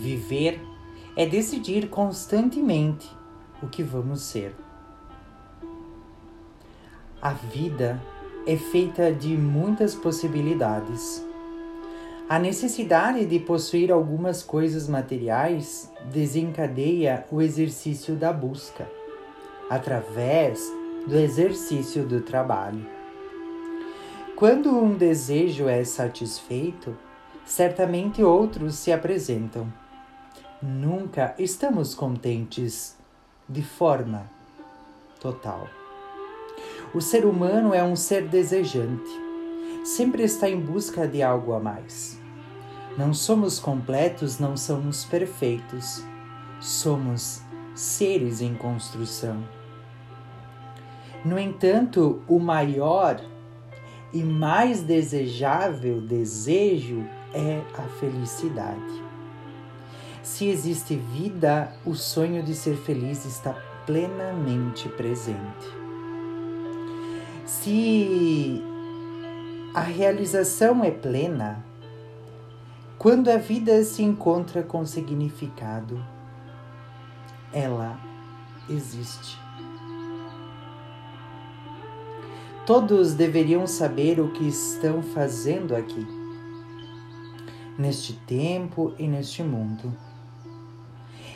Viver é decidir constantemente o que vamos ser. A vida é feita de muitas possibilidades. A necessidade de possuir algumas coisas materiais desencadeia o exercício da busca, através do exercício do trabalho. Quando um desejo é satisfeito, certamente outros se apresentam. Nunca estamos contentes de forma total. O ser humano é um ser desejante, sempre está em busca de algo a mais. Não somos completos, não somos perfeitos, somos seres em construção. No entanto, o maior e mais desejável desejo é a felicidade. Se existe vida, o sonho de ser feliz está plenamente presente. Se a realização é plena, quando a vida se encontra com significado, ela existe. Todos deveriam saber o que estão fazendo aqui, neste tempo e neste mundo.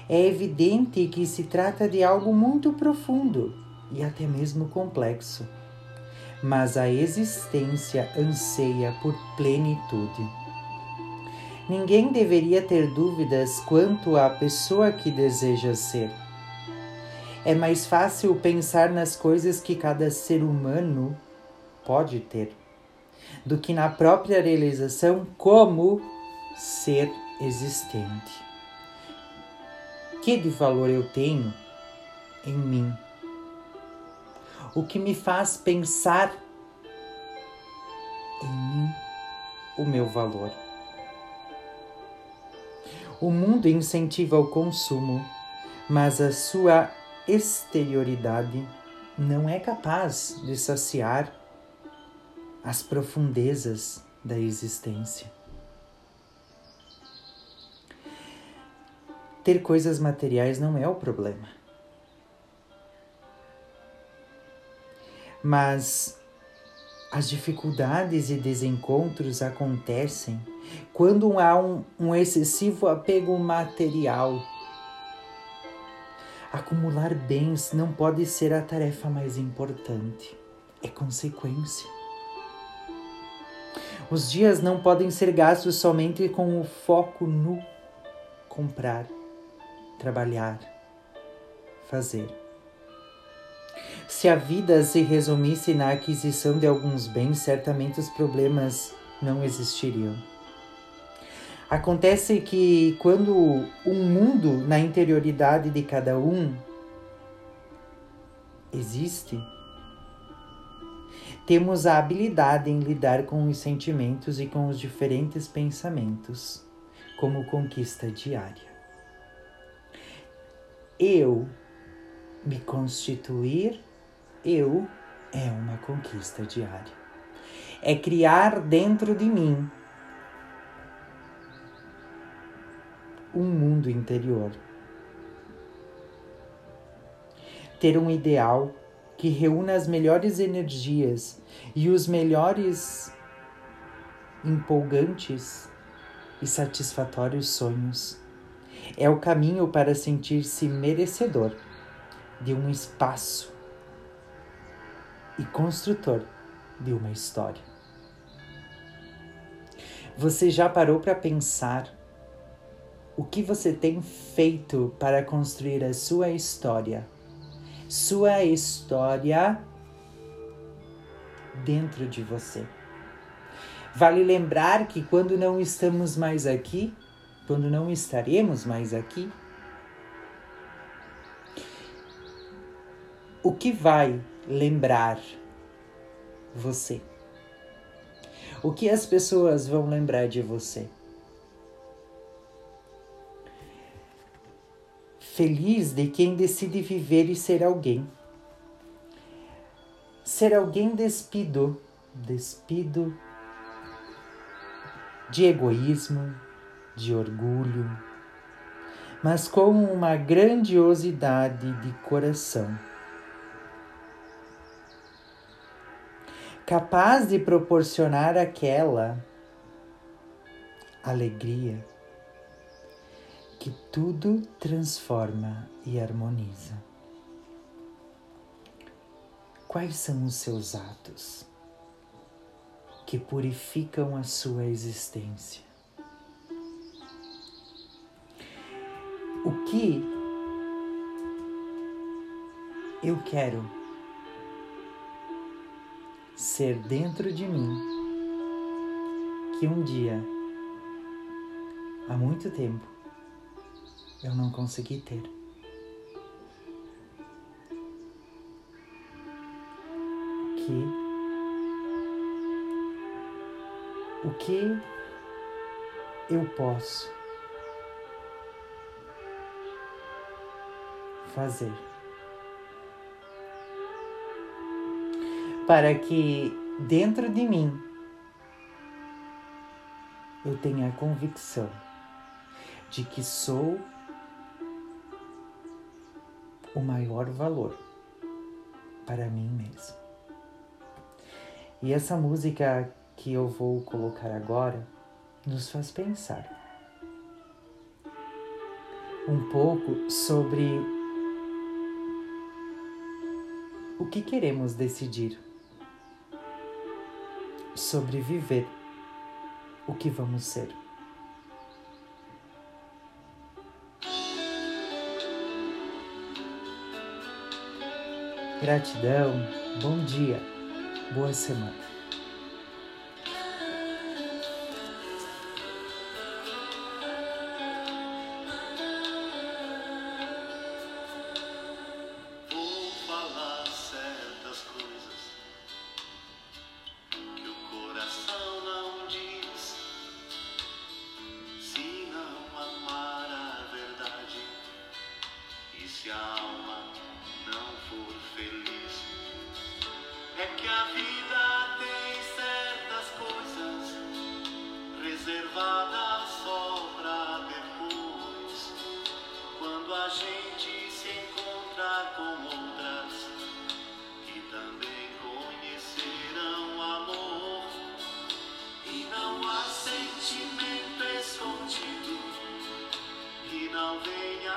É evidente que se trata de algo muito profundo e até mesmo complexo, mas a existência anseia por plenitude. Ninguém deveria ter dúvidas quanto à pessoa que deseja ser. É mais fácil pensar nas coisas que cada ser humano pode ter, do que na própria realização como ser existente. Que de valor eu tenho em mim? O que me faz pensar em mim o meu valor? O mundo incentiva o consumo, mas a sua exterioridade não é capaz de saciar as profundezas da existência. Ter coisas materiais não é o problema. Mas as dificuldades e desencontros acontecem quando há um, um excessivo apego material. Acumular bens não pode ser a tarefa mais importante, é consequência. Os dias não podem ser gastos somente com o foco no comprar, trabalhar, fazer. Se a vida se resumisse na aquisição de alguns bens, certamente os problemas não existiriam. Acontece que quando um mundo na interioridade de cada um existe, temos a habilidade em lidar com os sentimentos e com os diferentes pensamentos, como conquista diária. Eu me constituir, eu é uma conquista diária. É criar dentro de mim um mundo interior. Ter um ideal que reúna as melhores energias e os melhores empolgantes e satisfatórios sonhos. É o caminho para sentir-se merecedor de um espaço e construtor de uma história. Você já parou para pensar o que você tem feito para construir a sua história? sua história dentro de você. Vale lembrar que quando não estamos mais aqui, quando não estaremos mais aqui, o que vai lembrar você? O que as pessoas vão lembrar de você? Feliz de quem decide viver e ser alguém. Ser alguém despido, despido de egoísmo, de orgulho, mas com uma grandiosidade de coração. Capaz de proporcionar aquela alegria que tudo transforma e harmoniza. Quais são os seus atos que purificam a sua existência? O que eu quero ser dentro de mim que um dia, há muito tempo, eu não consegui ter. Que o que eu posso fazer para que dentro de mim eu tenha a convicção de que sou o maior valor para mim mesmo. E essa música que eu vou colocar agora nos faz pensar um pouco sobre o que queremos decidir sobre viver o que vamos ser. Gratidão, bom dia, boa semana. De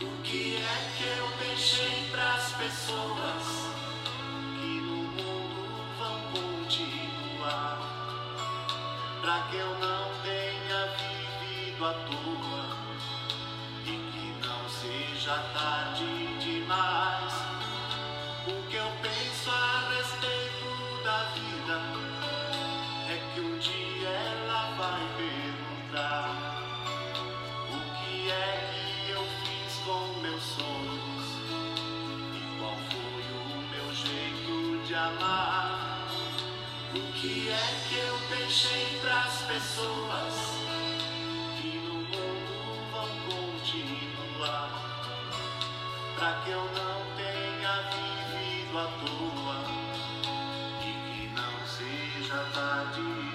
O que é que eu deixei pras pessoas que no mundo vão continuar? Pra que eu não amar. O que é que eu deixei pras pessoas que no mundo vão continuar? Pra que eu não tenha vivido à toa e que não seja tarde